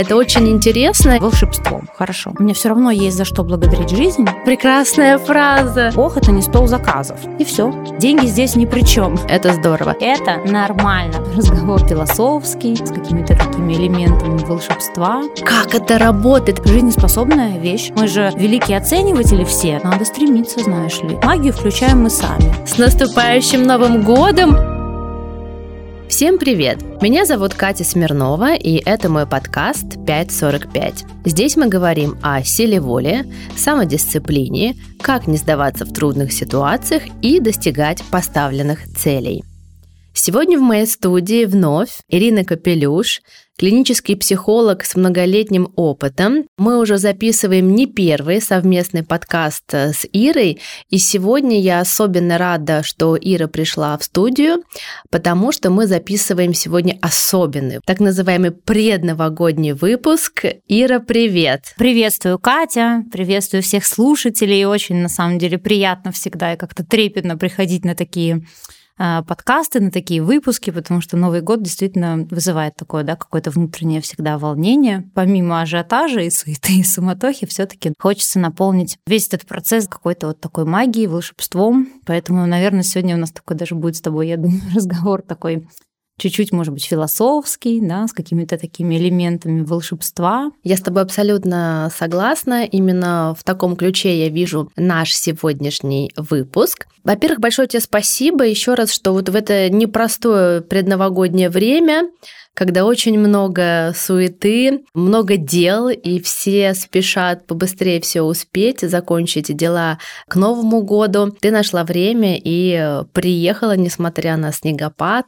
Это очень интересно. Волшебством. Хорошо. Мне все равно есть за что благодарить жизнь. Прекрасная фраза. Бог это не стол заказов. И все. Деньги здесь ни при чем. Это здорово. Это нормально. Разговор философский, с какими-то такими элементами волшебства. Как это работает? Жизнеспособная вещь. Мы же великие оцениватели все. Надо стремиться, знаешь ли. Магию включаем мы сами. С наступающим Новым годом! Всем привет! Меня зовут Катя Смирнова, и это мой подкаст 545. Здесь мы говорим о силе воли, самодисциплине, как не сдаваться в трудных ситуациях и достигать поставленных целей. Сегодня в моей студии вновь Ирина Капелюш, клинический психолог с многолетним опытом. Мы уже записываем не первый совместный подкаст с Ирой, и сегодня я особенно рада, что Ира пришла в студию, потому что мы записываем сегодня особенный, так называемый предновогодний выпуск. Ира, привет! Приветствую, Катя, приветствую всех слушателей, очень на самом деле приятно всегда и как-то трепетно приходить на такие подкасты, на такие выпуски, потому что Новый год действительно вызывает такое, да, какое-то внутреннее всегда волнение. Помимо ажиотажа и суеты, и суматохи, все таки хочется наполнить весь этот процесс какой-то вот такой магией, волшебством. Поэтому, наверное, сегодня у нас такой даже будет с тобой, я думаю, разговор такой чуть-чуть, может быть, философский, да, с какими-то такими элементами волшебства. Я с тобой абсолютно согласна. Именно в таком ключе я вижу наш сегодняшний выпуск. Во-первых, большое тебе спасибо еще раз, что вот в это непростое предновогоднее время когда очень много суеты, много дел, и все спешат побыстрее все успеть, закончить дела к Новому году. Ты нашла время и приехала, несмотря на снегопад,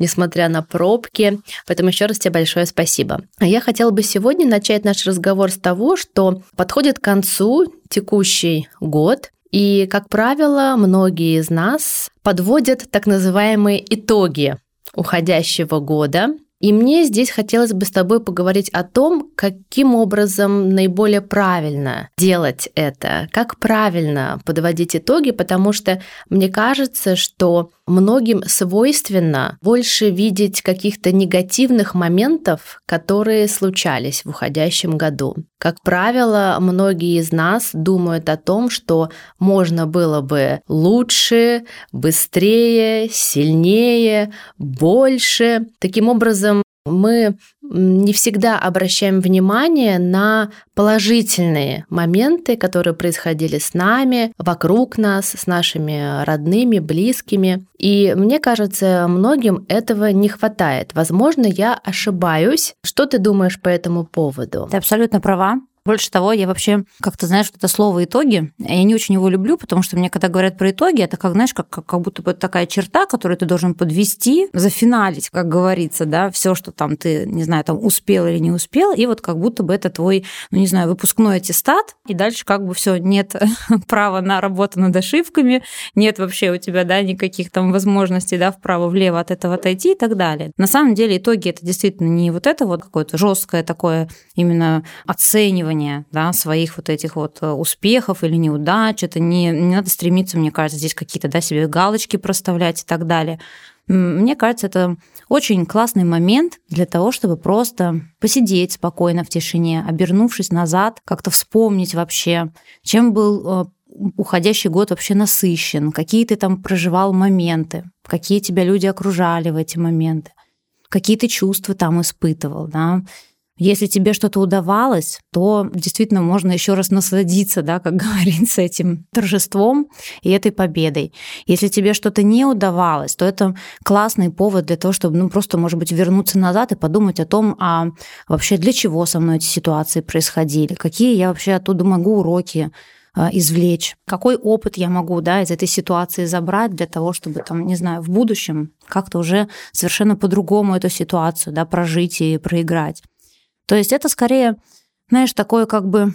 несмотря на пробки. Поэтому еще раз тебе большое спасибо. Я хотела бы сегодня начать наш разговор с того, что подходит к концу текущий год, и, как правило, многие из нас подводят так называемые итоги уходящего года, и мне здесь хотелось бы с тобой поговорить о том, каким образом наиболее правильно делать это, как правильно подводить итоги, потому что мне кажется, что многим свойственно больше видеть каких-то негативных моментов, которые случались в уходящем году. Как правило, многие из нас думают о том, что можно было бы лучше, быстрее, сильнее, больше. Таким образом, мы не всегда обращаем внимание на положительные моменты, которые происходили с нами, вокруг нас, с нашими родными, близкими. И мне кажется, многим этого не хватает. Возможно, я ошибаюсь. Что ты думаешь по этому поводу? Ты абсолютно права. Больше того, я вообще как-то, знаешь, это слово «итоги», я не очень его люблю, потому что мне, когда говорят про итоги, это как, знаешь, как, как, как будто бы такая черта, которую ты должен подвести, зафиналить, как говорится, да, все, что там ты, не знаю, там успел или не успел, и вот как будто бы это твой, ну, не знаю, выпускной аттестат, и дальше как бы все нет права на работу над ошибками, нет вообще у тебя, да, никаких там возможностей, да, вправо-влево от этого отойти и так далее. На самом деле итоги это действительно не вот это вот какое-то жесткое такое именно оценивание оценивание да, своих вот этих вот э, успехов или неудач. Это не, не надо стремиться, мне кажется, здесь какие-то да, себе галочки проставлять и так далее. Мне кажется, это очень классный момент для того, чтобы просто посидеть спокойно в тишине, обернувшись назад, как-то вспомнить вообще, чем был э, уходящий год вообще насыщен, какие ты там проживал моменты, какие тебя люди окружали в эти моменты, какие ты чувства там испытывал, да, если тебе что-то удавалось, то действительно можно еще раз насладиться, да, как говорится, этим торжеством и этой победой. Если тебе что-то не удавалось, то это классный повод для того, чтобы, ну, просто, может быть, вернуться назад и подумать о том, а вообще для чего со мной эти ситуации происходили, какие я вообще оттуда могу уроки а, извлечь, какой опыт я могу да, из этой ситуации забрать для того, чтобы, там, не знаю, в будущем как-то уже совершенно по-другому эту ситуацию да, прожить и проиграть. То есть это скорее, знаешь, такой как бы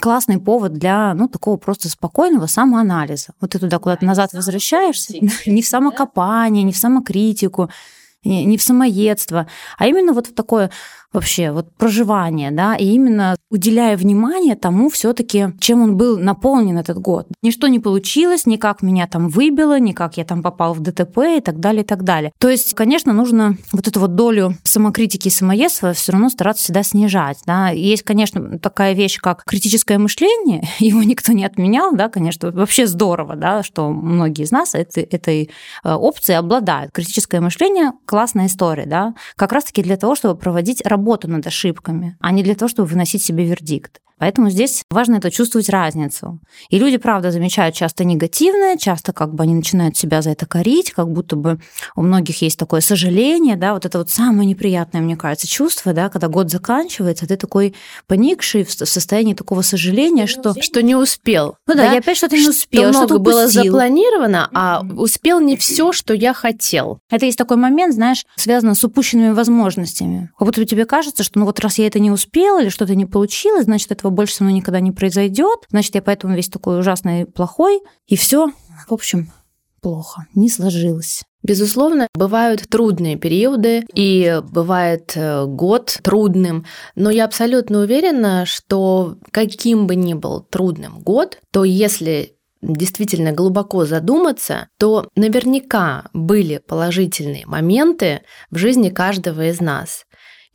классный повод для, ну, такого просто спокойного самоанализа. Вот ты туда куда-то назад возвращаешься, не в самокопание, не в самокритику, не в самоедство, а именно вот в такое вообще, вот проживание, да, и именно уделяя внимание тому все таки чем он был наполнен этот год. Ничто не получилось, никак меня там выбило, никак я там попал в ДТП и так далее, и так далее. То есть, конечно, нужно вот эту вот долю самокритики и самоедства все равно стараться всегда снижать, да. Есть, конечно, такая вещь, как критическое мышление, его никто не отменял, да, конечно, вообще здорово, да, что многие из нас этой, этой э, опцией обладают. Критическое мышление – классная история, да, как раз-таки для того, чтобы проводить работу над ошибками, а не для того, чтобы выносить себе вердикт. Поэтому здесь важно это чувствовать разницу. И люди, правда, замечают часто негативное, часто как бы они начинают себя за это корить, как будто бы у многих есть такое сожаление, да, вот это вот самое неприятное, мне кажется, чувство, да, когда год заканчивается, ты такой поникший в состоянии такого сожаления, что... Что не успел. Ну да, да? я опять что-то не успел, что много было запланировано, а успел не все, что я хотел. Это есть такой момент, знаешь, связанный с упущенными возможностями. Как будто тебе кажется, что ну вот раз я это не успел или что-то не получилось, значит, этого больше со мной никогда не произойдет, значит, я поэтому весь такой ужасный, плохой, и все, в общем, плохо, не сложилось. Безусловно, бывают трудные периоды, и бывает э, год трудным, но я абсолютно уверена, что каким бы ни был трудным год, то если действительно глубоко задуматься, то наверняка были положительные моменты в жизни каждого из нас.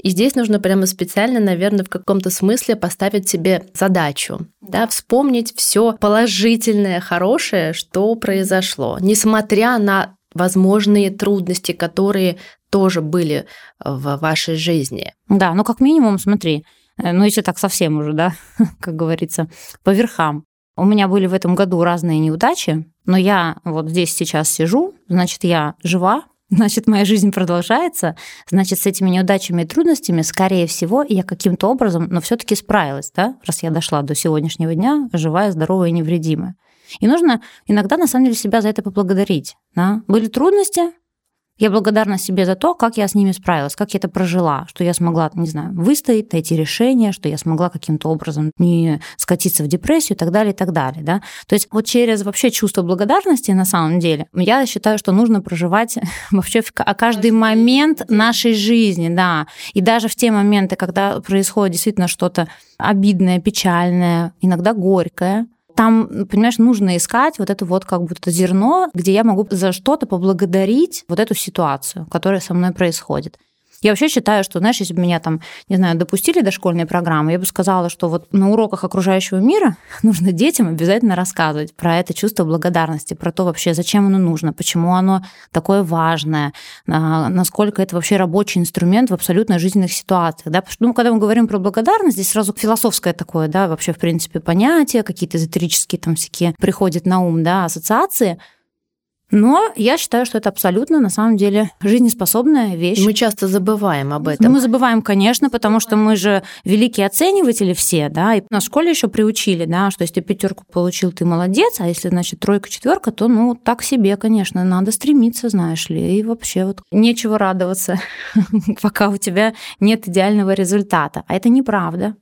И здесь нужно прямо специально, наверное, в каком-то смысле поставить себе задачу, да, вспомнить все положительное, хорошее, что произошло, несмотря на возможные трудности, которые тоже были в вашей жизни. Да, ну как минимум, смотри, э, ну если так совсем уже, да, как говорится, по верхам. У меня были в этом году разные неудачи, но я вот здесь сейчас сижу, значит, я жива, значит, моя жизнь продолжается, значит, с этими неудачами и трудностями, скорее всего, я каким-то образом, но все таки справилась, да, раз я дошла до сегодняшнего дня, живая, здоровая и невредимая. И нужно иногда, на самом деле, себя за это поблагодарить. Да? Были трудности, я благодарна себе за то, как я с ними справилась, как я это прожила, что я смогла, не знаю, выстоять, найти решение, что я смогла каким-то образом не скатиться в депрессию и так далее, и так далее. Да? То есть вот через вообще чувство благодарности на самом деле, я считаю, что нужно проживать вообще каждый момент нашей жизни, да. И даже в те моменты, когда происходит действительно что-то обидное, печальное, иногда горькое, там, понимаешь, нужно искать вот это вот как будто зерно, где я могу за что-то поблагодарить вот эту ситуацию, которая со мной происходит. Я вообще считаю, что, знаешь, если бы меня там, не знаю, допустили до школьной программы, я бы сказала, что вот на уроках окружающего мира нужно детям обязательно рассказывать про это чувство благодарности, про то вообще, зачем оно нужно, почему оно такое важное, а, насколько это вообще рабочий инструмент в абсолютно жизненных ситуациях. Да? Потому что, ну, когда мы говорим про благодарность, здесь сразу философское такое, да, вообще, в принципе, понятие, какие-то эзотерические там всякие приходят на ум, да, ассоциации – но я считаю, что это абсолютно, на самом деле, жизнеспособная вещь. Мы часто забываем об этом. Мы забываем, конечно, потому что мы же великие оцениватели все, да, и на школе еще приучили, да, что если пятерку получил, ты молодец, а если, значит, тройка, четверка, то, ну, так себе, конечно, надо стремиться, знаешь ли, и вообще вот нечего радоваться, пока у тебя нет идеального результата. А это неправда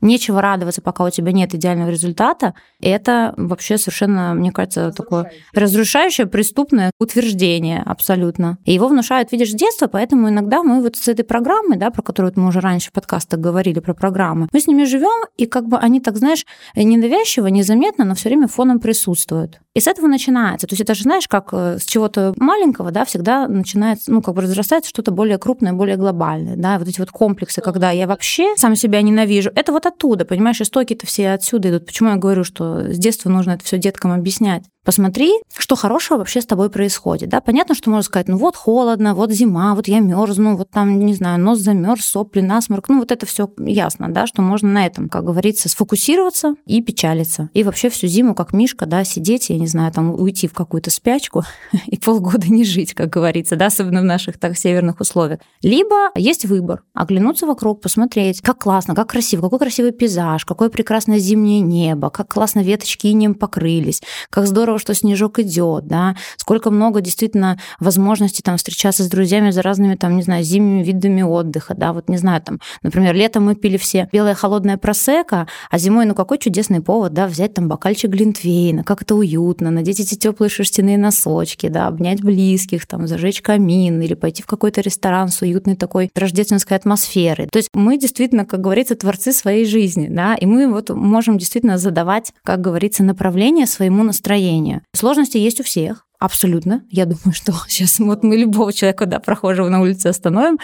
нечего радоваться, пока у тебя нет идеального результата, это вообще совершенно, мне кажется, такое разрушающее преступное утверждение абсолютно. И его внушают, видишь, с детства, поэтому иногда мы вот с этой программой, да, про которую мы уже раньше в подкастах говорили, про программы, мы с ними живем, и как бы они так, знаешь, ненавязчиво, незаметно, но все время фоном присутствуют. И с этого начинается. То есть это же, знаешь, как э, с чего-то маленького, да, всегда начинается, ну, как бы разрастается что-то более крупное, более глобальное, да, вот эти вот комплексы, когда я вообще сам себя ненавижу, это вот оттуда, понимаешь, истоки-то все отсюда идут. Почему я говорю, что с детства нужно это все деткам объяснять? Посмотри, что хорошего вообще с тобой происходит. Да? Понятно, что можно сказать, ну вот холодно, вот зима, вот я мерзну, вот там, не знаю, нос замерз, сопли, насморк. Ну вот это все ясно, да, что можно на этом, как говорится, сфокусироваться и печалиться. И вообще всю зиму, как Мишка, да, сидеть, я не знаю, там уйти в какую-то спячку и полгода не жить, как говорится, да, особенно в наших так северных условиях. Либо есть выбор, оглянуться вокруг, посмотреть, как классно, как красиво, какой красивый красивый пейзаж, какое прекрасное зимнее небо, как классно веточки инем покрылись, как здорово, что снежок идет, да, сколько много действительно возможностей там встречаться с друзьями за разными там, не знаю, зимними видами отдыха, да, вот не знаю, там, например, летом мы пили все белое холодное просека, а зимой, ну какой чудесный повод, да, взять там бокальчик глинтвейна, как это уютно, надеть эти теплые шерстяные носочки, да, обнять близких, там, зажечь камин или пойти в какой-то ресторан с уютной такой рождественской атмосферой. То есть мы действительно, как говорится, творцы своей жизни, да, и мы вот можем действительно задавать, как говорится, направление своему настроению. Сложности есть у всех, абсолютно. Я думаю, что сейчас вот мы любого человека, да, прохожего на улице остановим,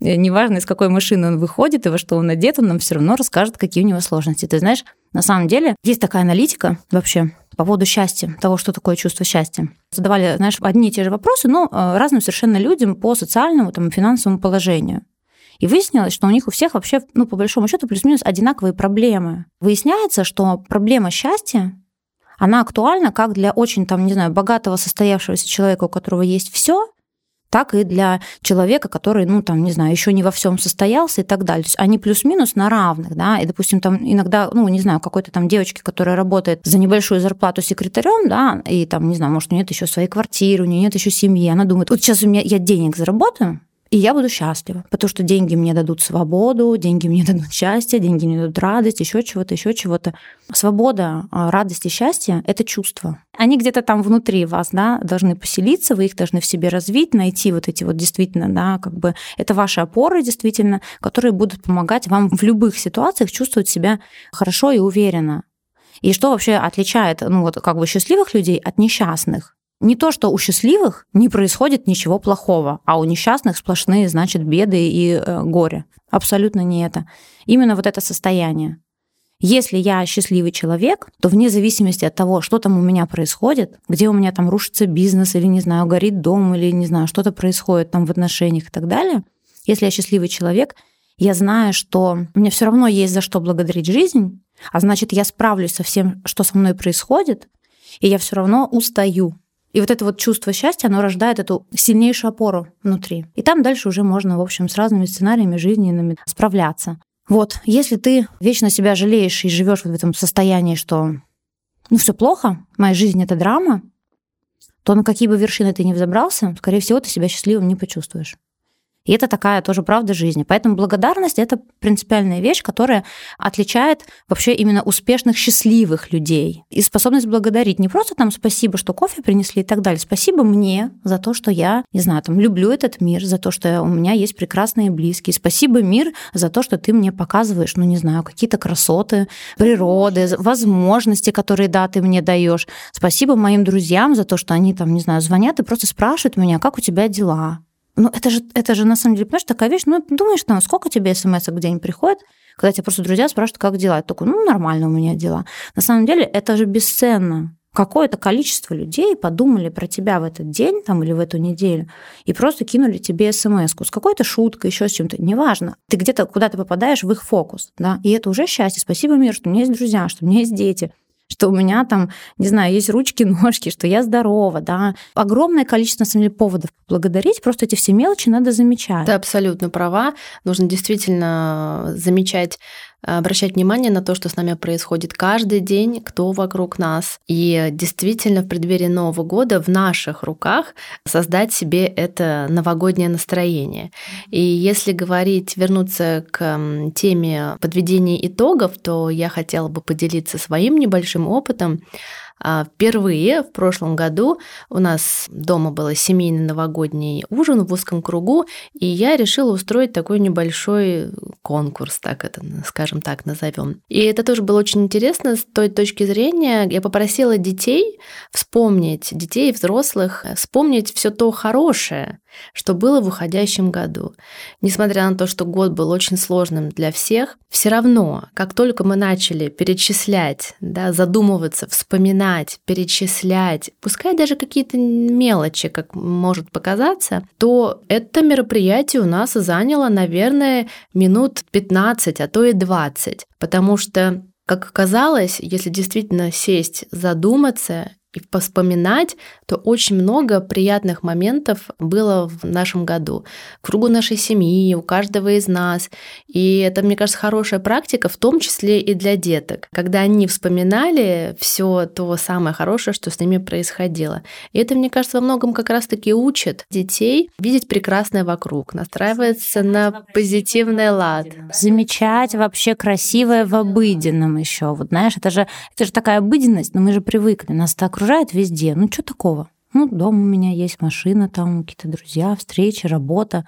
э, неважно, из какой машины он выходит и во что он одет, он нам все равно расскажет, какие у него сложности. Ты знаешь, на самом деле есть такая аналитика вообще по поводу счастья, того, что такое чувство счастья. Задавали, знаешь, одни и те же вопросы, но э, разным совершенно людям по социальному там, финансовому положению. И выяснилось, что у них у всех вообще, ну, по большому счету, плюс-минус одинаковые проблемы. Выясняется, что проблема счастья, она актуальна как для очень, там, не знаю, богатого состоявшегося человека, у которого есть все, так и для человека, который, ну, там, не знаю, еще не во всем состоялся и так далее. То есть они плюс-минус на равных, да, и, допустим, там иногда, ну, не знаю, какой-то там девочки, которая работает за небольшую зарплату секретарем, да, и там, не знаю, может, у нее нет еще своей квартиры, у нее нет еще семьи, она думает, вот сейчас у меня я денег заработаю, и я буду счастлива, потому что деньги мне дадут свободу, деньги мне дадут счастье, деньги мне дадут радость, еще чего-то, еще чего-то. Свобода, а, радость и счастье — это чувства. Они где-то там внутри вас, да, должны поселиться, вы их должны в себе развить, найти вот эти вот действительно, да, как бы это ваши опоры действительно, которые будут помогать вам в любых ситуациях чувствовать себя хорошо и уверенно. И что вообще отличает, ну вот как бы счастливых людей от несчастных? Не то, что у счастливых не происходит ничего плохого, а у несчастных сплошные, значит, беды и э, горе. Абсолютно не это. Именно вот это состояние. Если я счастливый человек, то вне зависимости от того, что там у меня происходит, где у меня там рушится бизнес или, не знаю, горит дом или, не знаю, что-то происходит там в отношениях и так далее, если я счастливый человек, я знаю, что меня все равно есть за что благодарить жизнь, а значит, я справлюсь со всем, что со мной происходит, и я все равно устаю. И вот это вот чувство счастья, оно рождает эту сильнейшую опору внутри. И там дальше уже можно, в общем, с разными сценариями жизненными справляться. Вот, если ты вечно себя жалеешь и живешь вот в этом состоянии, что ну все плохо, моя жизнь это драма, то на какие бы вершины ты ни взобрался, скорее всего, ты себя счастливым не почувствуешь. И это такая тоже правда жизни. Поэтому благодарность — это принципиальная вещь, которая отличает вообще именно успешных, счастливых людей. И способность благодарить не просто там спасибо, что кофе принесли и так далее. Спасибо мне за то, что я, не знаю, там, люблю этот мир, за то, что у меня есть прекрасные близкие. Спасибо, мир, за то, что ты мне показываешь, ну, не знаю, какие-то красоты природы, возможности, которые, да, ты мне даешь. Спасибо моим друзьям за то, что они там, не знаю, звонят и просто спрашивают меня, как у тебя дела, ну, это же, это же на самом деле, понимаешь, такая вещь. Ну, думаешь, там, сколько тебе смс в день приходит, когда тебе просто друзья спрашивают, как дела. Я такой, ну, нормально у меня дела. На самом деле, это же бесценно. Какое-то количество людей подумали про тебя в этот день там, или в эту неделю и просто кинули тебе смс с какой-то шуткой, еще с чем-то. Неважно. Ты где-то куда-то попадаешь в их фокус. Да? И это уже счастье. Спасибо мир, что у меня есть друзья, что у меня есть дети, что у меня там, не знаю, есть ручки, ножки, что я здорова, да. Огромное количество, на самом деле, поводов поблагодарить, просто эти все мелочи надо замечать. Ты абсолютно права. Нужно действительно замечать обращать внимание на то, что с нами происходит каждый день, кто вокруг нас. И действительно в преддверии Нового года в наших руках создать себе это новогоднее настроение. И если говорить, вернуться к теме подведения итогов, то я хотела бы поделиться своим небольшим опытом. А, впервые в прошлом году у нас дома был семейный новогодний ужин в узком кругу, и я решила устроить такой небольшой конкурс, так это, скажем так, назовем. И это тоже было очень интересно с той точки зрения. Я попросила детей вспомнить, детей и взрослых, вспомнить все то хорошее, что было в уходящем году. Несмотря на то, что год был очень сложным для всех, все равно, как только мы начали перечислять, да, задумываться, вспоминать, перечислять, пускай даже какие-то мелочи, как может показаться, то это мероприятие у нас заняло, наверное, минут 15, а то и 20, потому что как оказалось, если действительно сесть, задуматься и поспоминать, то очень много приятных моментов было в нашем году. В кругу нашей семьи, у каждого из нас. И это, мне кажется, хорошая практика, в том числе и для деток, когда они вспоминали все то самое хорошее, что с ними происходило. И это, мне кажется, во многом как раз-таки учит детей видеть прекрасное вокруг, настраиваться на позитивный лад. Замечать вообще красивое в обыденном еще. Вот знаешь, это же, это же такая обыденность, но мы же привыкли, нас так окружает везде. Ну, что такого? Ну, дом у меня есть, машина там, какие-то друзья, встречи, работа.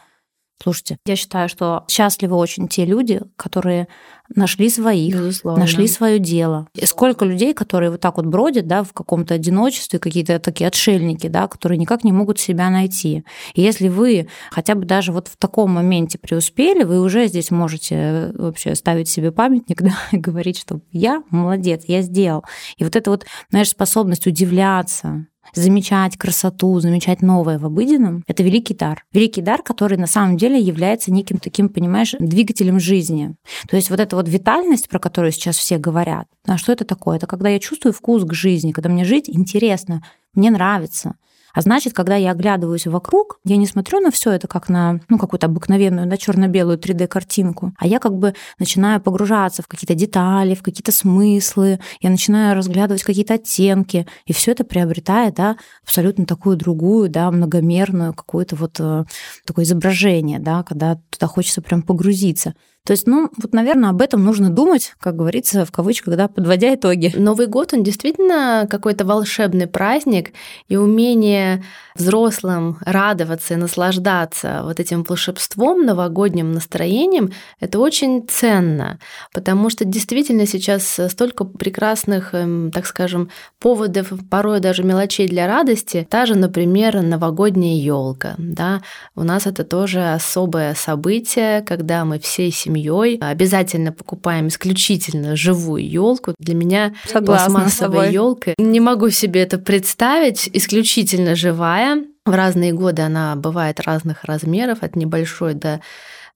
Слушайте, я считаю, что счастливы очень те люди, которые нашли своих, Безусловно. нашли свое дело. И сколько людей, которые вот так вот бродят, да, в каком-то одиночестве, какие-то такие отшельники, да, которые никак не могут себя найти. И если вы хотя бы даже вот в таком моменте преуспели, вы уже здесь можете э, вообще ставить себе памятник, да, и говорить, что я молодец, я сделал. И вот эта вот, знаешь, способность удивляться, замечать красоту, замечать новое в обыденном, это великий дар. Великий дар, который на самом деле является неким таким, понимаешь, двигателем жизни. То есть вот эта вот витальность, про которую сейчас все говорят, а что это такое? Это когда я чувствую вкус к жизни, когда мне жить интересно, мне нравится. А значит, когда я оглядываюсь вокруг, я не смотрю на все это как на ну, какую-то обыкновенную, на черно-белую 3D-картинку, а я как бы начинаю погружаться в какие-то детали, в какие-то смыслы, я начинаю разглядывать какие-то оттенки, и все это приобретает да, абсолютно такую другую, да, многомерную какое-то вот э, такое изображение, да, когда туда хочется прям погрузиться. То есть, ну, вот, наверное, об этом нужно думать, как говорится, в кавычках, да, подводя итоги. Новый год, он действительно какой-то волшебный праздник, и умение взрослым радоваться и наслаждаться вот этим волшебством, новогодним настроением, это очень ценно, потому что действительно сейчас столько прекрасных, эм, так скажем, поводов, порой даже мелочей для радости. Та же, например, новогодняя елка. Да? У нас это тоже особое событие, когда мы всей семьей семьей. Обязательно покупаем исключительно живую елку. Для меня Согласна пластмассовая елка. Не могу себе это представить. Исключительно живая. В разные годы она бывает разных размеров, от небольшой до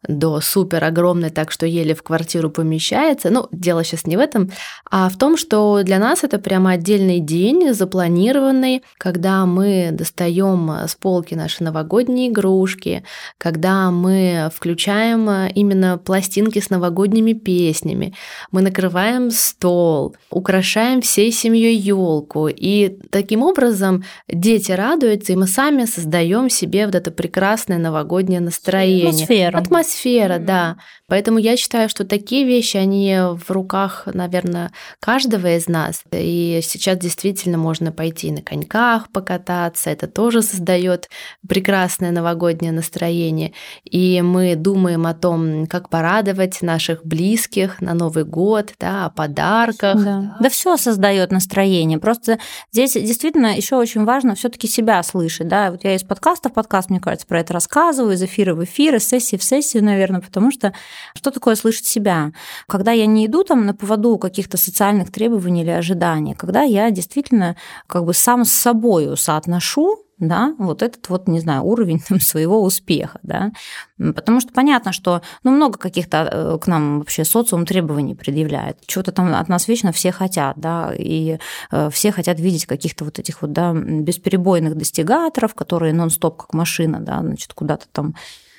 до супер огромной, так что еле в квартиру помещается. Ну, дело сейчас не в этом, а в том, что для нас это прямо отдельный день, запланированный, когда мы достаем с полки наши новогодние игрушки, когда мы включаем именно пластинки с новогодними песнями, мы накрываем стол, украшаем всей семьей елку, и таким образом дети радуются, и мы сами создаем себе вот это прекрасное новогоднее настроение. Атмосферу. Атмосферу атмосфера, да. Поэтому я считаю, что такие вещи, они в руках, наверное, каждого из нас. И сейчас действительно можно пойти на коньках покататься. Это тоже создает прекрасное новогоднее настроение. И мы думаем о том, как порадовать наших близких на Новый год, да, о подарках. Да, да все создает настроение. Просто здесь действительно еще очень важно все-таки себя слышать. Да? Вот я из подкаста в подкаст, мне кажется, про это рассказываю, из эфира в эфир, из сессии в сессию, наверное, потому что что такое слышать себя? Когда я не иду там на поводу каких-то социальных требований или ожиданий, когда я действительно как бы сам с собой соотношу да, вот этот вот, не знаю, уровень там, своего успеха, да, потому что понятно, что, ну, много каких-то э, к нам вообще социум требований предъявляет, чего-то там от нас вечно все хотят, да, и э, все хотят видеть каких-то вот этих вот, да, бесперебойных достигаторов, которые нон-стоп как машина, да, значит, куда-то там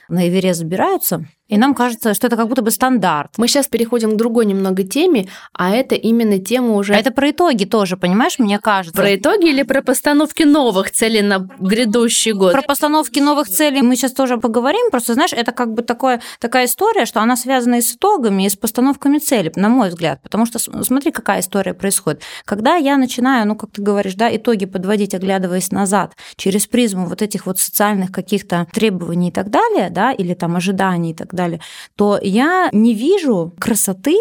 на Эверест забираются, и нам кажется, что это как будто бы стандарт. Мы сейчас переходим к другой немного теме, а это именно тема уже... Это про итоги тоже, понимаешь, мне кажется. Про итоги или про постановки новых целей на грядущий год? Про постановки новых целей мы сейчас тоже поговорим. Просто, знаешь, это как бы такое, такая история, что она связана и с итогами, и с постановками целей, на мой взгляд. Потому что смотри, какая история происходит. Когда я начинаю, ну, как ты говоришь, да, итоги подводить, оглядываясь назад, через призму вот этих вот социальных каких-то требований и так далее, да, или там ожиданий и так далее, то я не вижу красоты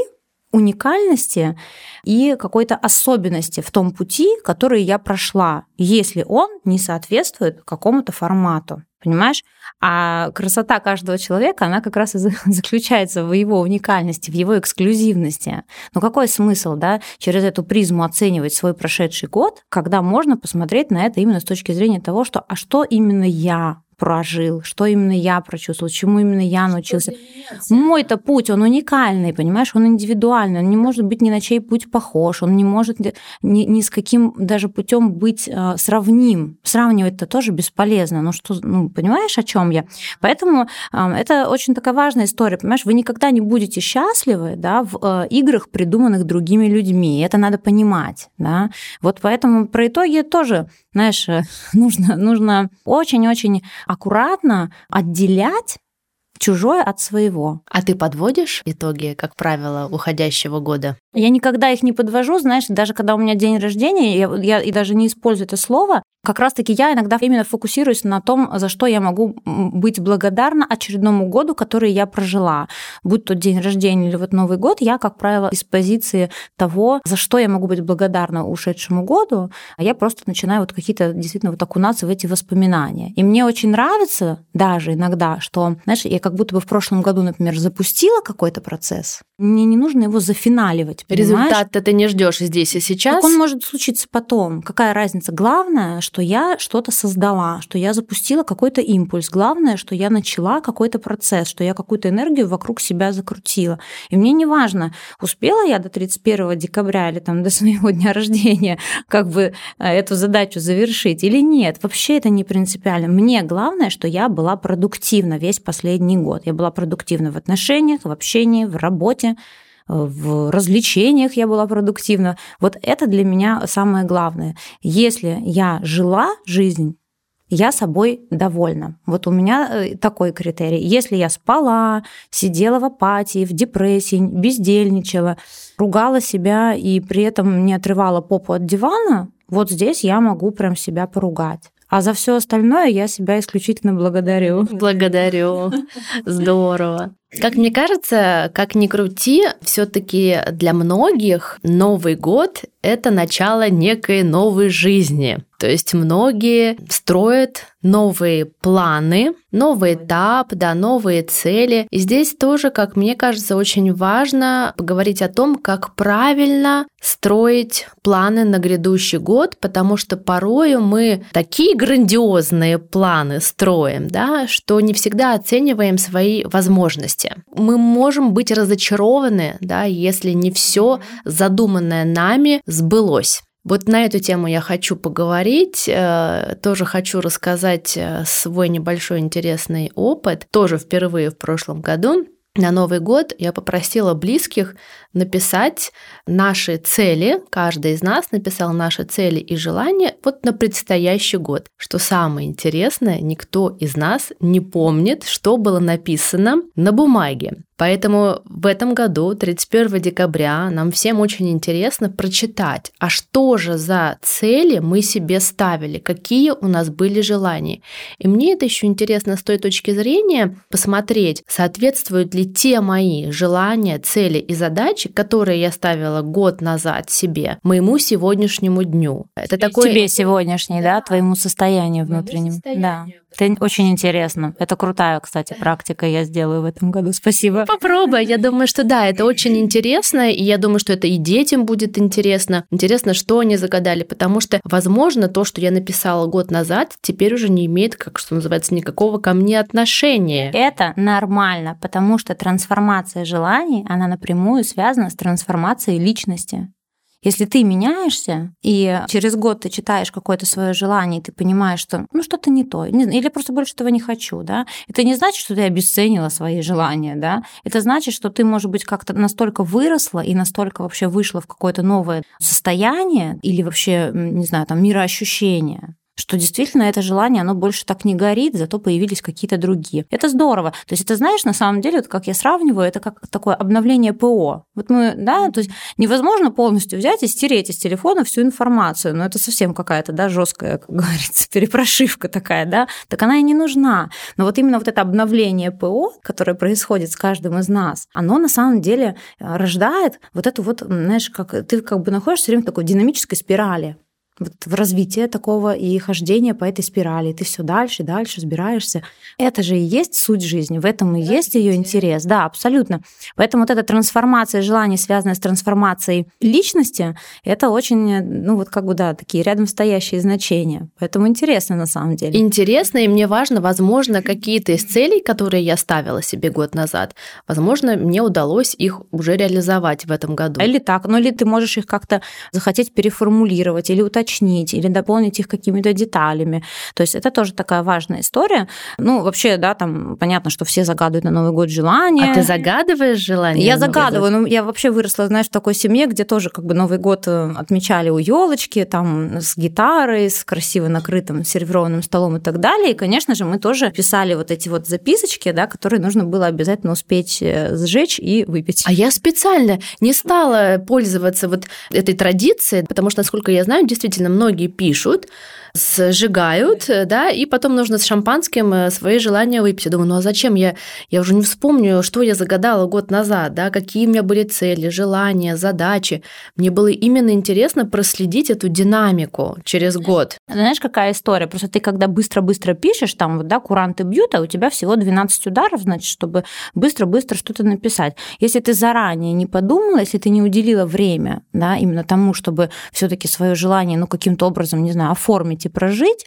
уникальности и какой-то особенности в том пути, который я прошла, если он не соответствует какому-то формату. Понимаешь? А красота каждого человека, она как раз и заключается в его уникальности, в его эксклюзивности. Но какой смысл, да, через эту призму оценивать свой прошедший год, когда можно посмотреть на это именно с точки зрения того, что а что именно я прожил, что именно я прочувствовал, чему именно я научился. Мой-то путь, он уникальный, понимаешь, он индивидуальный, он не может быть ни на чей путь похож, он не может ни, ни с каким даже путем быть э, сравним. Сравнивать-то тоже бесполезно. Ну что, ну, понимаешь, о чем я? Поэтому э, это очень такая важная история, понимаешь, вы никогда не будете счастливы, да, в э, играх, придуманных другими людьми. Это надо понимать, да. Вот поэтому про итоги тоже, знаешь, э, нужно, нужно очень-очень аккуратно отделять чужое от своего. А ты подводишь итоги, как правило, уходящего года? Я никогда их не подвожу, знаешь, даже когда у меня день рождения, я, я и даже не использую это слово, как раз-таки я иногда именно фокусируюсь на том, за что я могу быть благодарна очередному году, который я прожила. Будь то день рождения или вот Новый год, я, как правило, из позиции того, за что я могу быть благодарна ушедшему году, а я просто начинаю вот какие-то действительно вот окунаться в эти воспоминания. И мне очень нравится даже иногда, что, знаешь, я как будто бы в прошлом году, например, запустила какой-то процесс, мне не нужно его зафиналивать. Результат-то ты не ждешь здесь и сейчас. Так он может случиться потом. Какая разница? Главное, что я что-то создала, что я запустила какой-то импульс. Главное, что я начала какой-то процесс, что я какую-то энергию вокруг себя закрутила. И мне не важно, успела я до 31 декабря или там до своего дня рождения как бы э, эту задачу завершить или нет. Вообще это не принципиально. Мне главное, что я была продуктивна весь последний год. Я была продуктивна в отношениях, в общении, в работе, в развлечениях я была продуктивна. Вот это для меня самое главное. Если я жила жизнь, я собой довольна. Вот у меня э, такой критерий. Если я спала, сидела в апатии, в депрессии, бездельничала, ругала себя и при этом не отрывала попу от дивана, вот здесь я могу прям себя поругать. А за все остальное я себя исключительно благодарю. Благодарю. Здорово. Как мне кажется, как ни крути, все-таки для многих Новый год это начало некой новой жизни. То есть многие строят новые планы, новый этап, да, новые цели. И здесь тоже, как мне кажется, очень важно поговорить о том, как правильно строить планы на грядущий год, потому что порою мы такие грандиозные планы строим, да, что не всегда оцениваем свои возможности. Мы можем быть разочарованы, да, если не все задуманное нами сбылось. Вот на эту тему я хочу поговорить, э, тоже хочу рассказать э, свой небольшой интересный опыт, тоже впервые в прошлом году. На Новый год я попросила близких написать наши цели, каждый из нас написал наши цели и желания вот на предстоящий год. Что самое интересное, никто из нас не помнит, что было написано на бумаге. Поэтому в этом году, 31 декабря, нам всем очень интересно прочитать, а что же за цели мы себе ставили, какие у нас были желания. И мне это еще интересно с той точки зрения посмотреть, соответствуют ли те мои желания, цели и задачи, которые я ставила год назад себе, моему сегодняшнему дню. Это такой... Тебе сегодняшний, да, твоему состоянию внутреннему. Состоянию. Да. Это очень интересно. Это крутая, кстати, практика. Я сделаю в этом году. Спасибо. Попробуй. Я думаю, что да, это очень интересно. И я думаю, что это и детям будет интересно. Интересно, что они загадали. Потому что, возможно, то, что я написала год назад, теперь уже не имеет, как что называется, никакого ко мне отношения. Это нормально, потому что трансформация желаний, она напрямую связана с трансформацией личности. Если ты меняешься, и через год ты читаешь какое-то свое желание, и ты понимаешь, что ну что-то не то, или просто больше этого не хочу, да, это не значит, что ты обесценила свои желания, да, это значит, что ты, может быть, как-то настолько выросла и настолько вообще вышла в какое-то новое состояние или вообще, не знаю, там, мироощущение, что действительно это желание, оно больше так не горит, зато появились какие-то другие. Это здорово. То есть это, знаешь, на самом деле, вот как я сравниваю, это как такое обновление ПО. Вот мы, да, то есть невозможно полностью взять и стереть из телефона всю информацию, но это совсем какая-то, да, жесткая, как говорится, перепрошивка такая, да, так она и не нужна. Но вот именно вот это обновление ПО, которое происходит с каждым из нас, оно на самом деле э, рождает вот эту вот, знаешь, как ты как бы находишься все время в такой динамической спирали вот в развитие такого и хождение по этой спирали. Ты все дальше и дальше разбираешься. Это же и есть суть жизни, в этом и есть ее интерес. Да, абсолютно. Поэтому вот эта трансформация желаний, связанная с трансформацией личности, это очень, ну вот как бы, да, такие рядом стоящие значения. Поэтому интересно на самом деле. Интересно, и мне важно, возможно, какие-то из целей, которые я ставила себе год назад, возможно, мне удалось их уже реализовать в этом году. Или так, ну или ты можешь их как-то захотеть переформулировать или уточнить уточнить или дополнить их какими-то деталями. То есть это тоже такая важная история. Ну, вообще, да, там понятно, что все загадывают на Новый год желания. А ты загадываешь желание? Я загадываю. Ну, я вообще выросла, знаешь, в такой семье, где тоже как бы Новый год э, отмечали у елочки, там с гитарой, с красиво накрытым сервированным столом и так далее. И, конечно же, мы тоже писали вот эти вот записочки, да, которые нужно было обязательно успеть э, сжечь и выпить. А я специально не стала пользоваться вот этой традицией, потому что, насколько я знаю, действительно действительно многие пишут, сжигают, да, и потом нужно с шампанским э, свои желания выпить. Я думаю, ну а зачем я? Я уже не вспомню, что я загадала год назад, да, какие у меня были цели, желания, задачи. Мне было именно интересно проследить эту динамику через год. Знаешь, какая история? Просто ты когда быстро-быстро пишешь, там вот, да, куранты бьют, а у тебя всего 12 ударов, значит, чтобы быстро-быстро что-то написать. Если ты заранее не подумала, если ты не уделила время, да, именно тому, чтобы все таки свое желание, ну, каким-то образом, не знаю, оформить и прожить,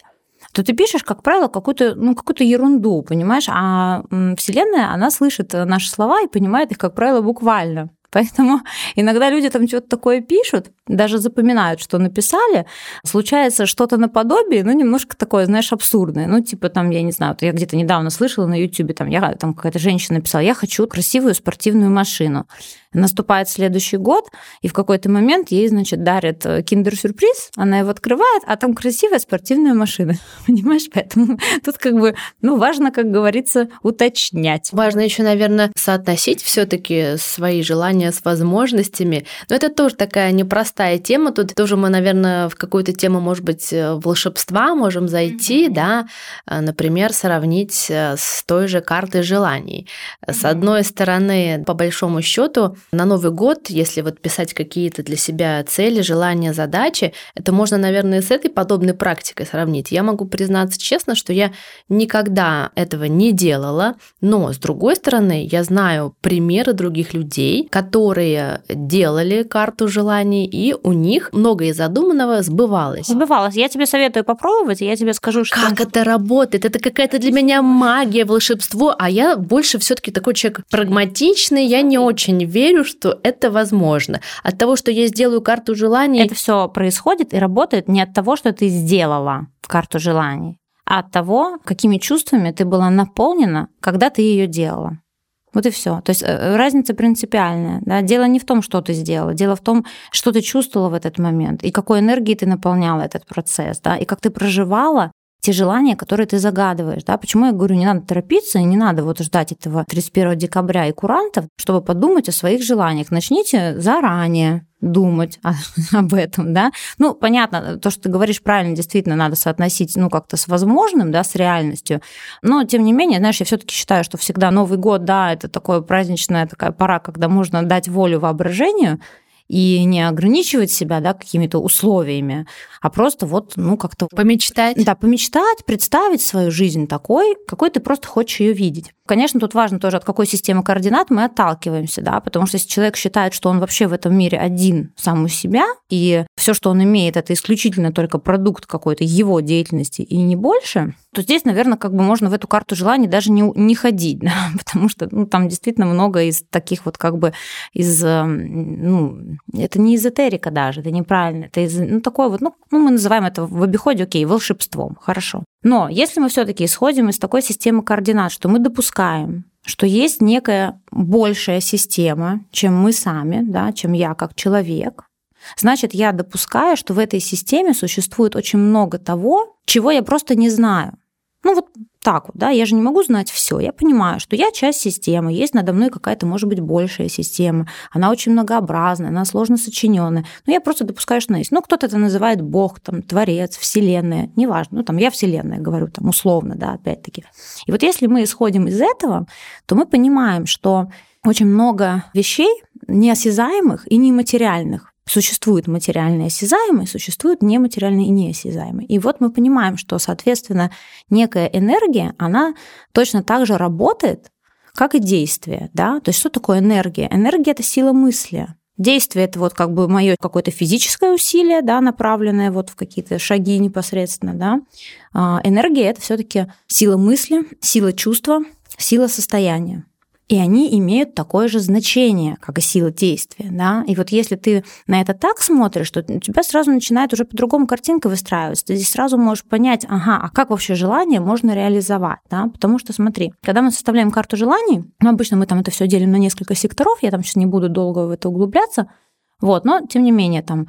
то ты пишешь, как правило, какую-то ну, какую ерунду, понимаешь? А Вселенная, она слышит наши слова и понимает их, как правило, буквально. Поэтому иногда люди там что-то такое пишут, даже запоминают, что написали. Случается что-то наподобие, ну, немножко такое, знаешь, абсурдное. Ну, типа там, я не знаю, вот я где-то недавно слышала на YouTube, там, я, там какая-то женщина написала, я хочу красивую спортивную машину. Наступает следующий год, и в какой-то момент ей, значит, дарят э, киндер-сюрприз, она его открывает, а там красивая спортивная машина. Понимаешь? Поэтому тут как бы, ну, важно, как говорится, уточнять. Важно еще, наверное, соотносить все таки свои желания с возможностями. Но это тоже такая непростая тема. Тут тоже мы, наверное, в какую-то тему, может быть, э, волшебства можем зайти, mm-hmm. да, э, например, сравнить с той же картой желаний. Mm-hmm. С одной стороны, по большому счету, на Новый год, если вот писать какие-то для себя цели, желания, задачи, это можно, наверное, с этой подобной практикой сравнить. Я могу признаться честно, что я никогда этого не делала, но, с другой стороны, я знаю примеры других людей, которые делали карту желаний, и у них многое задуманного сбывалось. Сбывалось. Я тебе советую попробовать, и я тебе скажу, что... Как это работает? Это какая-то для меня магия, волшебство, а я больше все таки такой человек прагматичный, я не очень верю верю, что это возможно. От того, что я сделаю карту желаний... Это все происходит и работает не от того, что ты сделала карту желаний, а от того, какими чувствами ты была наполнена, когда ты ее делала. Вот и все. То есть э, разница принципиальная. Да? Дело не в том, что ты сделала, дело в том, что ты чувствовала в этот момент, и какой энергией ты наполняла этот процесс, да? и как ты проживала те желания, которые ты загадываешь. Да? Почему я говорю, не надо торопиться, не надо вот ждать этого 31 декабря и курантов, чтобы подумать о своих желаниях. Начните заранее думать об этом, да. Ну, понятно, то, что ты говоришь правильно, действительно надо соотносить, ну, как-то с возможным, да, с реальностью. Но, тем не менее, знаешь, я все таки считаю, что всегда Новый год, да, это такое праздничная такая пора, когда можно дать волю воображению, и не ограничивать себя да, какими-то условиями, а просто вот, ну, как-то... Помечтать. Да, помечтать, представить свою жизнь такой, какой ты просто хочешь ее видеть. Конечно, тут важно тоже, от какой системы координат мы отталкиваемся, да, потому что если человек считает, что он вообще в этом мире один сам у себя, и все, что он имеет, это исключительно только продукт какой-то его деятельности и не больше, то здесь, наверное, как бы можно в эту карту желаний даже не, не ходить, да, потому что ну, там действительно много из таких вот как бы из, эм, ну, это не эзотерика даже, это неправильно, это из, ну, такое вот, ну, ну, мы называем это в обиходе, окей, волшебством, хорошо. Но если мы все-таки исходим из такой системы координат, что мы допускаем, что есть некая большая система, чем мы сами, да, чем я как человек, значит, я допускаю, что в этой системе существует очень много того, чего я просто не знаю. Ну вот так вот, да, я же не могу знать все. Я понимаю, что я часть системы, есть надо мной какая-то, может быть, большая система. Она очень многообразная, она сложно сочиненная. Но я просто допускаю, что она есть. Ну, кто-то это называет Бог, там, Творец, Вселенная, неважно. Ну, там, я Вселенная говорю, там, условно, да, опять-таки. И вот если мы исходим из этого, то мы понимаем, что очень много вещей неосязаемых и нематериальных, Существует материальное осязаемое, существует нематериальное и неосязаемое. И вот мы понимаем, что, соответственно, некая энергия, она точно так же работает, как и действие. Да? То есть что такое энергия? Энергия — это сила мысли. Действие это вот как бы мое какое-то физическое усилие, да, направленное вот в какие-то шаги непосредственно, да. А энергия это все-таки сила мысли, сила чувства, сила состояния и они имеют такое же значение, как и сила действия. Да? И вот если ты на это так смотришь, то у тебя сразу начинает уже по-другому картинка выстраиваться. Ты здесь сразу можешь понять, ага, а как вообще желание можно реализовать? Да? Потому что смотри, когда мы составляем карту желаний, ну, обычно мы там это все делим на несколько секторов, я там сейчас не буду долго в это углубляться, вот, но тем не менее там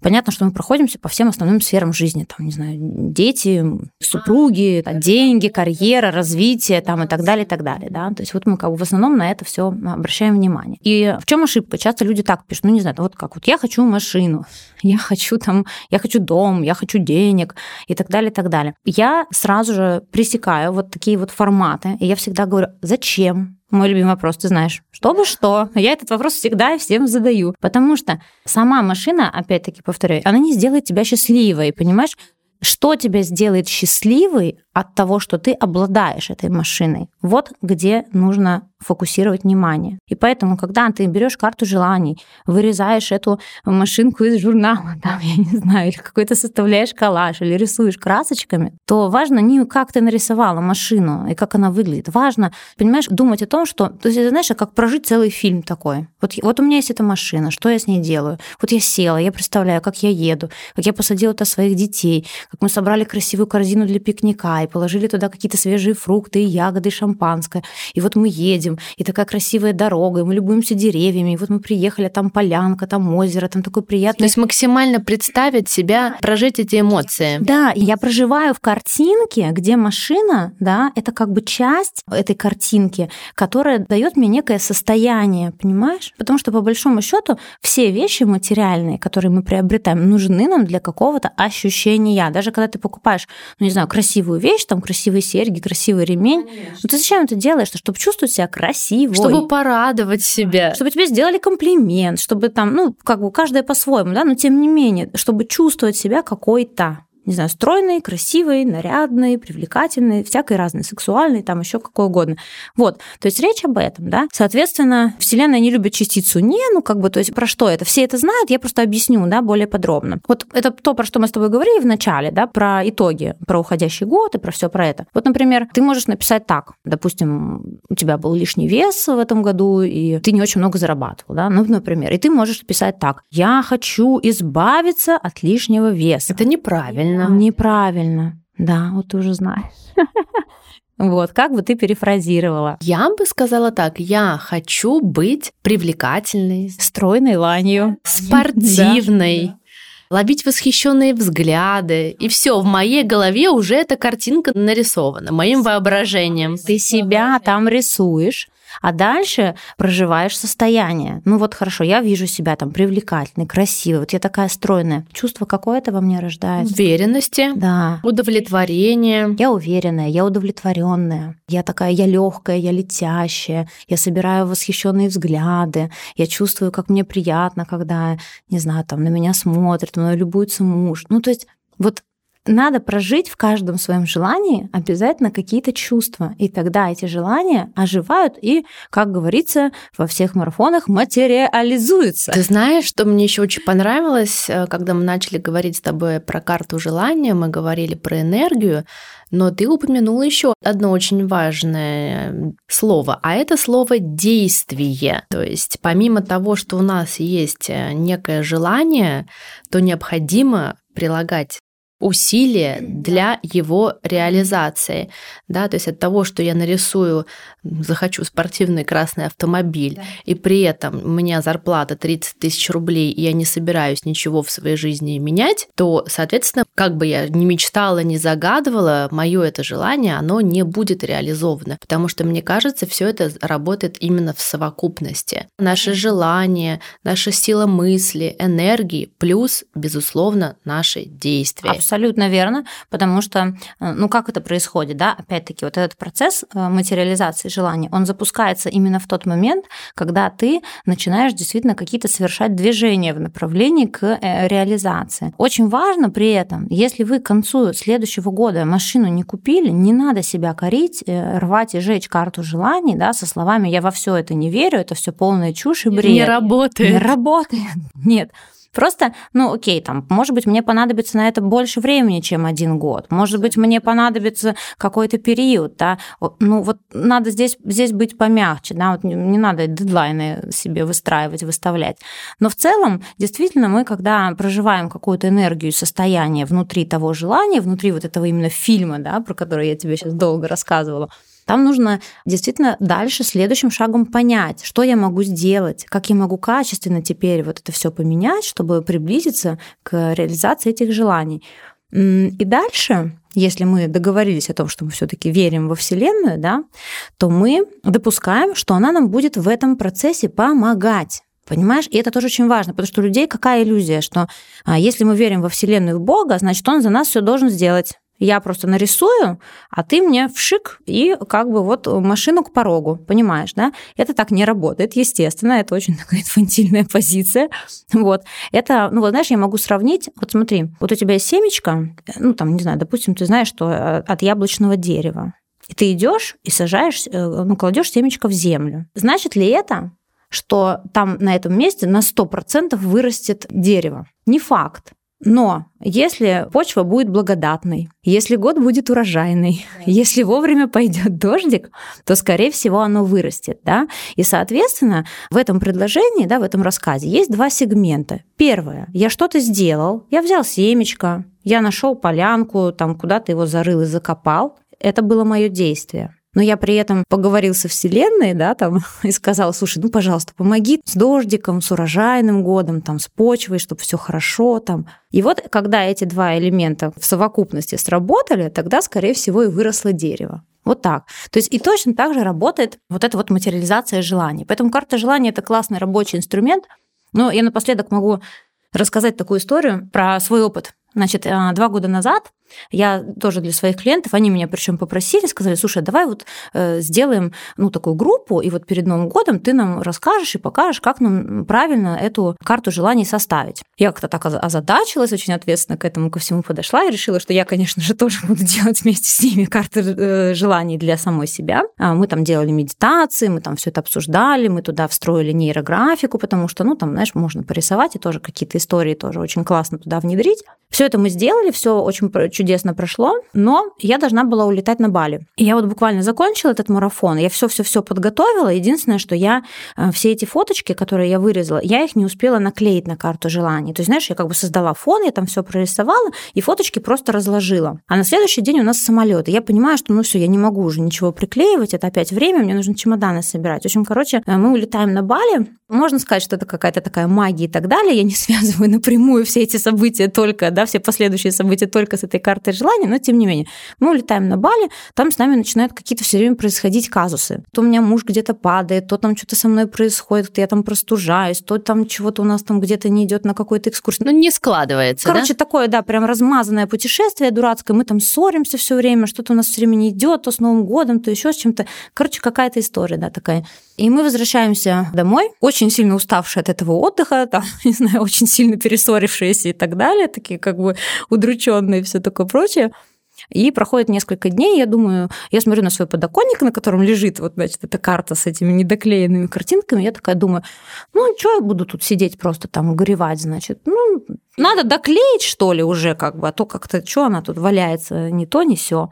Понятно, что мы проходимся по всем основным сферам жизни. Там, не знаю, дети, супруги, деньги, карьера, развитие там, и так далее, и так далее. Да? То есть вот мы как бы в основном на это все обращаем внимание. И в чем ошибка? Часто люди так пишут, ну не знаю, вот как, вот я хочу машину, я хочу там, я хочу дом, я хочу денег и так далее, и так далее. Я сразу же пресекаю вот такие вот форматы, и я всегда говорю, зачем? Мой любимый вопрос, ты знаешь, чтобы что? Я этот вопрос всегда всем задаю, потому что сама машина, опять-таки повторяю, она не сделает тебя счастливой, понимаешь? Что тебя сделает счастливой от того, что ты обладаешь этой машиной? Вот где нужно фокусировать внимание. И поэтому, когда ты берешь карту желаний, вырезаешь эту машинку из журнала, там, я не знаю, или какой-то составляешь коллаж, или рисуешь красочками, то важно не как ты нарисовала машину и как она выглядит. Важно, понимаешь, думать о том, что, то есть, знаешь, как прожить целый фильм такой. Вот, вот у меня есть эта машина, что я с ней делаю? Вот я села, я представляю, как я еду, как я посадила туда своих детей, как мы собрали красивую корзину для пикника и положили туда какие-то свежие фрукты, ягоды, и шампанское. И вот мы едем, едем, и такая красивая дорога, и мы любуемся деревьями, и вот мы приехали, там полянка, там озеро, там такой приятный... То есть максимально представить себя, прожить эти эмоции. Да, я проживаю в картинке, где машина, да, это как бы часть этой картинки, которая дает мне некое состояние, понимаешь? Потому что по большому счету все вещи материальные, которые мы приобретаем, нужны нам для какого-то ощущения. Даже когда ты покупаешь, ну не знаю, красивую вещь, там красивые серьги, красивый ремень, Конечно. ну ты зачем это делаешь? Чтобы чувствовать себя красивой. Чтобы порадовать себя. Чтобы тебе сделали комплимент, чтобы там, ну, как бы каждая по-своему, да, но тем не менее, чтобы чувствовать себя какой-то не знаю, стройный, красивый, нарядный, привлекательный, всякой разный, сексуальный, там еще какой угодно. Вот, то есть речь об этом, да. Соответственно, Вселенная не любит частицу «не», ну как бы, то есть про что это? Все это знают, я просто объясню, да, более подробно. Вот это то, про что мы с тобой говорили в начале, да, про итоги, про уходящий год и про все про это. Вот, например, ты можешь написать так, допустим, у тебя был лишний вес в этом году, и ты не очень много зарабатывал, да, ну, например, и ты можешь писать так, я хочу избавиться от лишнего веса. Это неправильно Неправильно. Неправильно. Да, вот ты уже знаешь. Вот, как бы ты перефразировала? Я бы сказала так, я хочу быть привлекательной, стройной ланью, спортивной, да. ловить восхищенные взгляды. И все, в моей голове уже эта картинка нарисована, моим воображением. Ты себя там рисуешь, а дальше проживаешь состояние. Ну вот хорошо, я вижу себя там привлекательной, красивой, вот я такая стройная. Чувство какое-то во мне рождается. Уверенности. Да. Удовлетворение. Я уверенная, я удовлетворенная. Я такая, я легкая, я летящая. Я собираю восхищенные взгляды. Я чувствую, как мне приятно, когда, не знаю, там на меня смотрят, мной любуется муж. Ну то есть вот надо прожить в каждом своем желании обязательно какие-то чувства. И тогда эти желания оживают и, как говорится во всех марафонах, материализуются. Ты знаешь, что мне еще очень понравилось, э, когда мы начали говорить с тобой про карту желания, мы говорили про энергию, но ты упомянула еще одно очень важное слово, а это слово действие. То есть помимо того, что у нас есть э, некое желание, то необходимо прилагать усилия для его реализации. Да, то есть от того, что я нарисую, захочу спортивный красный автомобиль, да. и при этом у меня зарплата 30 тысяч рублей, и я не собираюсь ничего в своей жизни менять, то, соответственно, как бы я ни мечтала, ни загадывала, мое это желание, оно не будет реализовано, потому что, мне кажется, все это работает именно в совокупности. Наши желания, наша сила мысли, энергии, плюс, безусловно, наши действия. Абсолютно верно, потому что, э, ну как это происходит, да, опять-таки вот этот процесс э, материализации желаний, он запускается именно в тот момент, когда ты начинаешь действительно какие-то совершать движения в направлении к э, реализации. Очень важно при этом, если вы к концу следующего года машину не купили, не надо себя корить, рвать и жечь карту желаний, да, со словами «я во все это не верю, это все полная чушь и бред». Не работает. Не работает. Нет. Просто, ну, окей, там, может быть, мне понадобится на это больше времени, чем один год. Может быть, мне понадобится какой-то период, да. Ну, вот надо здесь, здесь быть помягче, да, вот не, не надо дедлайны себе выстраивать, выставлять. Но в целом, действительно, мы, когда проживаем какую-то энергию, состояние внутри того желания, внутри вот этого именно фильма, да, про который я тебе сейчас долго рассказывала, там нужно действительно дальше следующим шагом понять, что я могу сделать, как я могу качественно теперь вот это все поменять, чтобы приблизиться к реализации этих желаний. И дальше, если мы договорились о том, что мы все-таки верим во Вселенную, да, то мы допускаем, что она нам будет в этом процессе помогать. Понимаешь? И это тоже очень важно, потому что у людей какая иллюзия, что а, если мы верим во Вселенную в Бога, значит, Он за нас все должен сделать. Я просто нарисую, а ты мне вшик и как бы вот машину к порогу, понимаешь, да? Это так не работает, естественно, это очень такая инфантильная позиция. Вот. Это, ну вот знаешь, я могу сравнить, вот смотри, вот у тебя есть семечко, ну там, не знаю, допустим, ты знаешь, что э, от яблочного дерева. И ты идешь и сажаешь, э, ну, кладешь семечко в землю. Значит ли это, что там на этом месте на 100% вырастет дерево? Не факт. Но если почва будет благодатной, если год будет урожайный, если вовремя пойдет дождик, то, скорее всего, оно вырастет. Да? И, соответственно, в этом предложении, да, в этом рассказе есть два сегмента. Первое. Я что-то сделал, я взял семечко, я нашел полянку, там куда-то его зарыл и закопал. Это было мое действие но я при этом поговорил со Вселенной, да, там, и сказал, слушай, ну, пожалуйста, помоги с дождиком, с урожайным годом, там, с почвой, чтобы все хорошо, там. И вот, когда эти два элемента в совокупности сработали, тогда, скорее всего, и выросло дерево. Вот так. То есть и точно так же работает вот эта вот материализация желаний. Поэтому карта желаний – это классный рабочий инструмент. Но я напоследок могу рассказать такую историю про свой опыт. Значит, а, два года назад я тоже для своих клиентов, они меня причем попросили, сказали, слушай, давай вот э, сделаем ну, такую группу, и вот перед Новым годом ты нам расскажешь и покажешь, как нам правильно эту карту желаний составить. Я как-то так озадачилась, очень ответственно к этому ко всему подошла и решила, что я, конечно же, тоже буду делать вместе с ними карты э, желаний для самой себя. А мы там делали медитации, мы там все это обсуждали, мы туда встроили нейрографику, потому что, ну, там, знаешь, можно порисовать и тоже какие-то истории тоже очень классно туда внедрить. Все это мы сделали, все очень чудесно прошло, но я должна была улетать на Бали. И я вот буквально закончила этот марафон, я все-все-все подготовила. Единственное, что я э, все эти фоточки, которые я вырезала, я их не успела наклеить на карту желаний. То есть, знаешь, я как бы создала фон, я там все прорисовала, и фоточки просто разложила. А на следующий день у нас самолет. И я понимаю, что ну все, я не могу уже ничего приклеивать, это опять время, мне нужно чемоданы собирать. В общем, короче, э, мы улетаем на Бали. Можно сказать, что это какая-то такая магия и так далее. Я не связываю напрямую все эти события только, да, все последующие события только с этой картой желаний, но тем не менее. Мы улетаем на Бали, там с нами начинают какие-то все время происходить казусы. То у меня муж где-то падает, то там что-то со мной происходит, то я там простужаюсь, то там чего-то у нас там где-то не идет на какой-то экскурсии. Ну, не складывается, Короче, да? такое, да, прям размазанное путешествие дурацкое. Мы там ссоримся все время, что-то у нас все время не идет, то с Новым годом, то еще с чем-то. Короче, какая-то история, да, такая. И мы возвращаемся домой, очень сильно уставшие от этого отдыха, там, не знаю, очень сильно перессорившиеся и так далее, такие как бы удрученные все такое прочее. И проходит несколько дней, я думаю, я смотрю на свой подоконник, на котором лежит вот, значит, эта карта с этими недоклеенными картинками, я такая думаю, ну, что я буду тут сидеть просто там горевать, значит, ну, надо доклеить, что ли, уже как бы, а то как-то, что она тут валяется, не то, не все.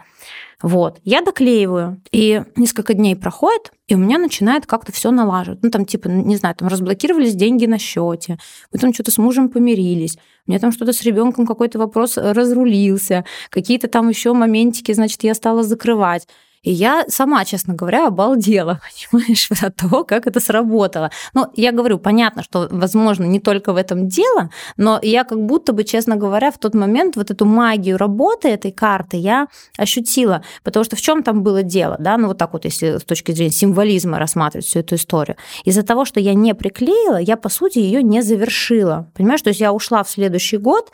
Вот, я доклеиваю, и несколько дней проходит, и у меня начинает как-то все налаживать. Ну, там, типа, не знаю, там разблокировались деньги на счете, мы там что-то с мужем помирились, у меня там что-то с ребенком какой-то вопрос разрулился, какие-то там еще моментики, значит, я стала закрывать. И я сама, честно говоря, обалдела, понимаешь, от того, как это сработало. Ну, я говорю, понятно, что, возможно, не только в этом дело, но я как будто бы, честно говоря, в тот момент вот эту магию работы этой карты я ощутила. Потому что в чем там было дело, да, ну вот так вот, если с точки зрения символизма рассматривать всю эту историю. Из-за того, что я не приклеила, я, по сути, ее не завершила. Понимаешь, то есть я ушла в следующий год,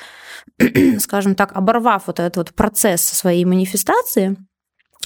скажем так, оборвав вот этот вот процесс своей манифестации,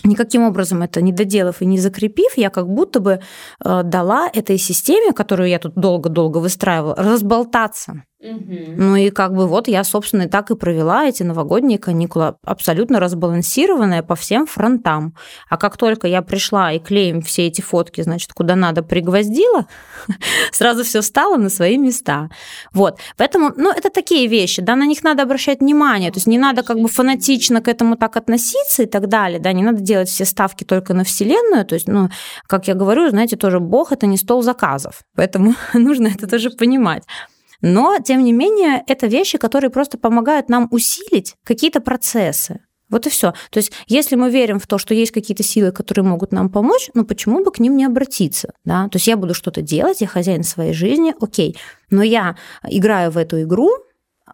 никаким образом это не доделав и не закрепив, я как будто бы э, дала этой системе, которую я тут долго-долго выстраивала, разболтаться. Угу. Ну и как бы вот я, собственно, и так и провела эти новогодние каникулы, абсолютно разбалансированная по всем фронтам. А как только я пришла и клеем все эти фотки, значит, куда надо пригвоздила, сразу все стало на свои места. Вот. Поэтому, ну, это такие вещи, да, на них надо обращать внимание. То есть не надо как бы фанатично к этому так относиться и так далее, да, не надо делать все ставки только на Вселенную. То есть, ну, как я говорю, знаете, тоже Бог – это не стол заказов. Поэтому нужно это тоже понимать. Но, тем не менее, это вещи, которые просто помогают нам усилить какие-то процессы. Вот и все. То есть, если мы верим в то, что есть какие-то силы, которые могут нам помочь, ну почему бы к ним не обратиться? Да? То есть я буду что-то делать, я хозяин своей жизни, окей. Но я играю в эту игру,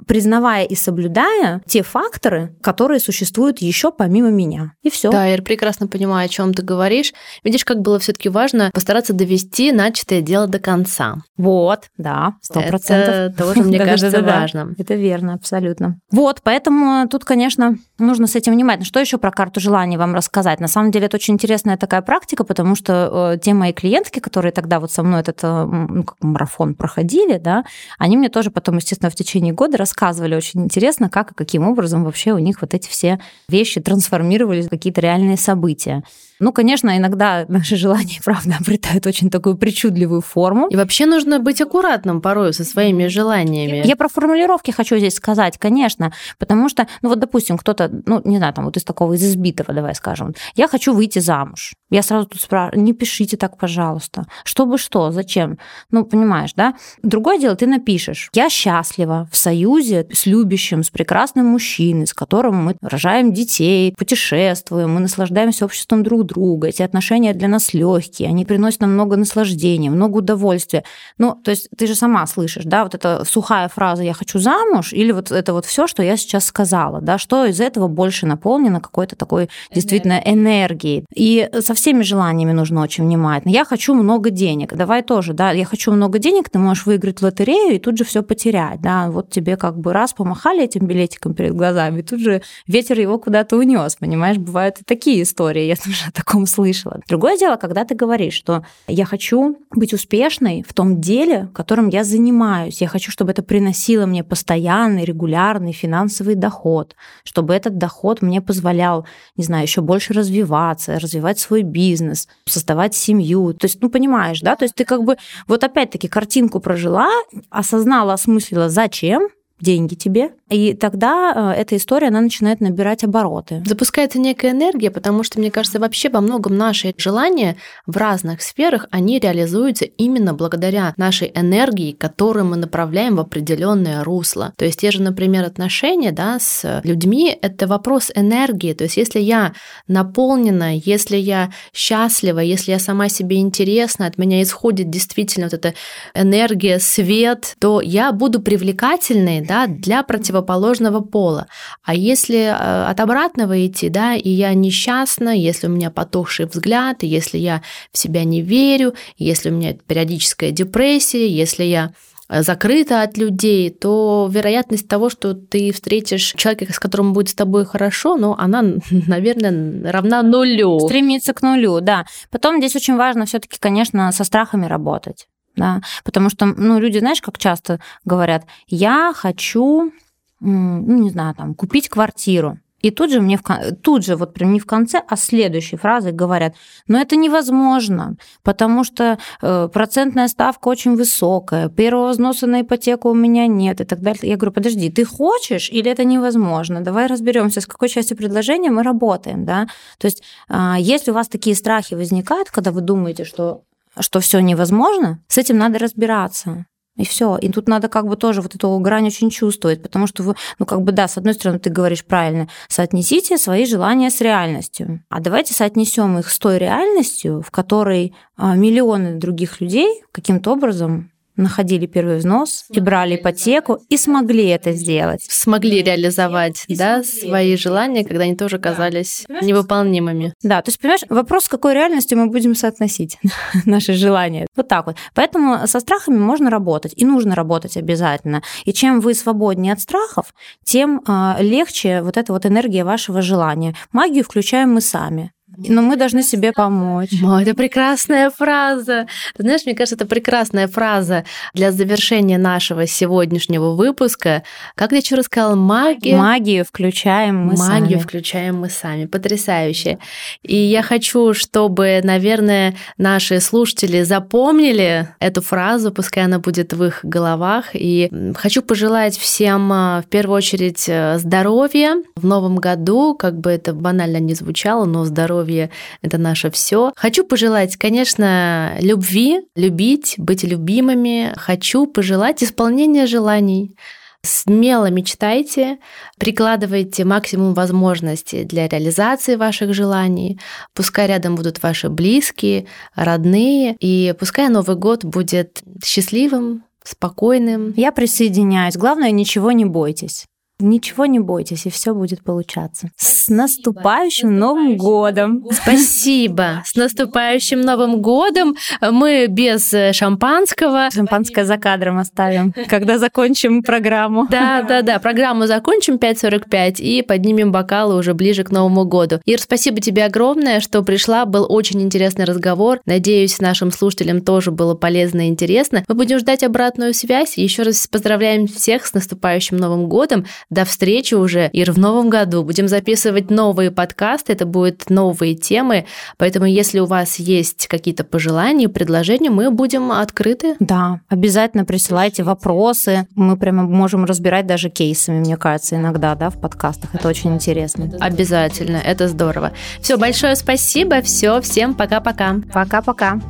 признавая и соблюдая те факторы, которые существуют еще помимо меня. И все. Да, я прекрасно понимаю, о чем ты говоришь. Видишь, как было все-таки важно постараться довести начатое дело до конца. Вот, да, сто процентов. Тоже, мне кажется, важно. Это верно, абсолютно. Вот, поэтому тут, конечно, нужно с этим внимательно. Что еще про карту желаний вам рассказать? На самом деле, это очень интересная такая практика, потому что э, те мои клиентки, которые тогда вот со мной этот э, ну, как марафон проходили, да, они мне тоже потом, естественно, в течение года рассказывали очень интересно, как и каким образом вообще у них вот эти все вещи трансформировались в какие-то реальные события. Ну, конечно, иногда наши желания, правда, обретают очень такую причудливую форму. И вообще нужно быть аккуратным порой со своими желаниями. Я про формулировки хочу здесь сказать, конечно, потому что, ну вот, допустим, кто-то, ну, не знаю, там вот из такого, из избитого, давай скажем, я хочу выйти замуж. Я сразу тут спрашиваю, не пишите так, пожалуйста. Чтобы что, зачем? Ну, понимаешь, да? Другое дело, ты напишешь, я счастлива в союзе с любящим, с прекрасным мужчиной, с которым мы рожаем детей, путешествуем, мы наслаждаемся обществом друг друга, эти отношения для нас легкие, они приносят нам много наслаждения, много удовольствия. Ну, то есть ты же сама слышишь, да, вот эта сухая фраза «я хочу замуж» или вот это вот все, что я сейчас сказала, да, что из этого больше наполнено какой-то такой действительно энергией. И со всеми желаниями нужно очень внимательно. Я хочу много денег, давай тоже, да, я хочу много денег, ты можешь выиграть лотерею и тут же все потерять, да, вот тебе как бы раз помахали этим билетиком перед глазами, и тут же ветер его куда-то унес, понимаешь, бывают и такие истории, я тоже таком слышала. Другое дело, когда ты говоришь, что я хочу быть успешной в том деле, которым я занимаюсь. Я хочу, чтобы это приносило мне постоянный, регулярный финансовый доход, чтобы этот доход мне позволял, не знаю, еще больше развиваться, развивать свой бизнес, создавать семью. То есть, ну, понимаешь, да? То есть ты как бы вот опять-таки картинку прожила, осознала, осмыслила, зачем, деньги тебе, и тогда э, эта история, она начинает набирать обороты. Запускается некая энергия, потому что, мне кажется, вообще во многом наши желания в разных сферах, они реализуются именно благодаря нашей энергии, которую мы направляем в определенное русло. То есть те же, например, отношения да, с людьми — это вопрос энергии. То есть если я наполнена, если я счастлива, если я сама себе интересна, от меня исходит действительно вот эта энергия, свет, то я буду привлекательной да, для противоположного пола. А если э, от обратного идти, да, и я несчастна, если у меня потухший взгляд, если я в себя не верю, если у меня периодическая депрессия, если я э, закрыта от людей, то вероятность того, что ты встретишь человека, с которым будет с тобой хорошо, ну, она, наверное, равна нулю. Стремится к нулю, да. Потом здесь очень важно все таки конечно, со страхами работать. Да, потому что, ну, люди, знаешь, как часто говорят, я хочу ну, не знаю, там, купить квартиру. И тут же мне в, тут же вот прям не в конце, а следующей фразы говорят, но это невозможно, потому что э, процентная ставка очень высокая, первого взноса на ипотеку у меня нет и так далее. Я говорю, подожди, ты хочешь или это невозможно? Давай разберемся, с какой частью предложения мы работаем, да? То есть, э, если у вас такие страхи возникают, когда вы думаете, что что все невозможно, с этим надо разбираться. И все. И тут надо как бы тоже вот эту грань очень чувствовать, потому что вы, ну как бы да, с одной стороны, ты говоришь правильно, соотнесите свои желания с реальностью. А давайте соотнесем их с той реальностью, в которой а, миллионы других людей каким-то образом находили первый взнос и брали ипотеку и смогли это сделать. Смогли реализовать, да, свои желания, когда они тоже казались невыполнимыми. Да, то есть, понимаешь, вопрос, с какой реальностью мы будем соотносить наши желания. Вот так вот. Поэтому со страхами можно работать, и нужно работать обязательно. И чем вы свободнее от страхов, тем а, легче вот эта вот энергия вашего желания. Магию включаем мы сами. Но мы должны себе помочь. О, это прекрасная фраза. Ты знаешь, мне кажется, это прекрасная фраза для завершения нашего сегодняшнего выпуска. Как ты еще рассказала, магия. Магию включаем мы Магию сами. Магию включаем мы сами. Потрясающе. И я хочу, чтобы, наверное, наши слушатели запомнили эту фразу, пускай она будет в их головах. И хочу пожелать всем а, в первую очередь э, здоровья в новом году, как бы это банально не звучало, но здоровья здоровье — это наше все. Хочу пожелать, конечно, любви, любить, быть любимыми. Хочу пожелать исполнения желаний. Смело мечтайте, прикладывайте максимум возможностей для реализации ваших желаний. Пускай рядом будут ваши близкие, родные, и пускай Новый год будет счастливым, спокойным. Я присоединяюсь. Главное, ничего не бойтесь. Ничего не бойтесь, и все будет получаться. С наступающим Новым годом! Спасибо! С наступающим Новым годом! Мы без э, шампанского. Шампанское за кадром оставим, когда закончим программу. Да, да, да. Программу закончим 5.45 и поднимем бокалы уже ближе к Новому году. Ир, спасибо тебе огромное, что пришла. Был очень интересный разговор. Надеюсь, нашим слушателям тоже было полезно и интересно. Мы будем ждать обратную связь. Еще раз поздравляем всех с наступающим Новым годом. До встречи уже, Ир, в новом году. Будем записывать новые подкасты, это будут новые темы, поэтому если у вас есть какие-то пожелания, предложения, мы будем открыты. Да, обязательно присылайте вопросы. Мы прямо можем разбирать даже кейсами, мне кажется, иногда, да, в подкастах. Это очень интересно. Обязательно, это здорово. Все, большое спасибо, все, всем пока-пока. Пока-пока.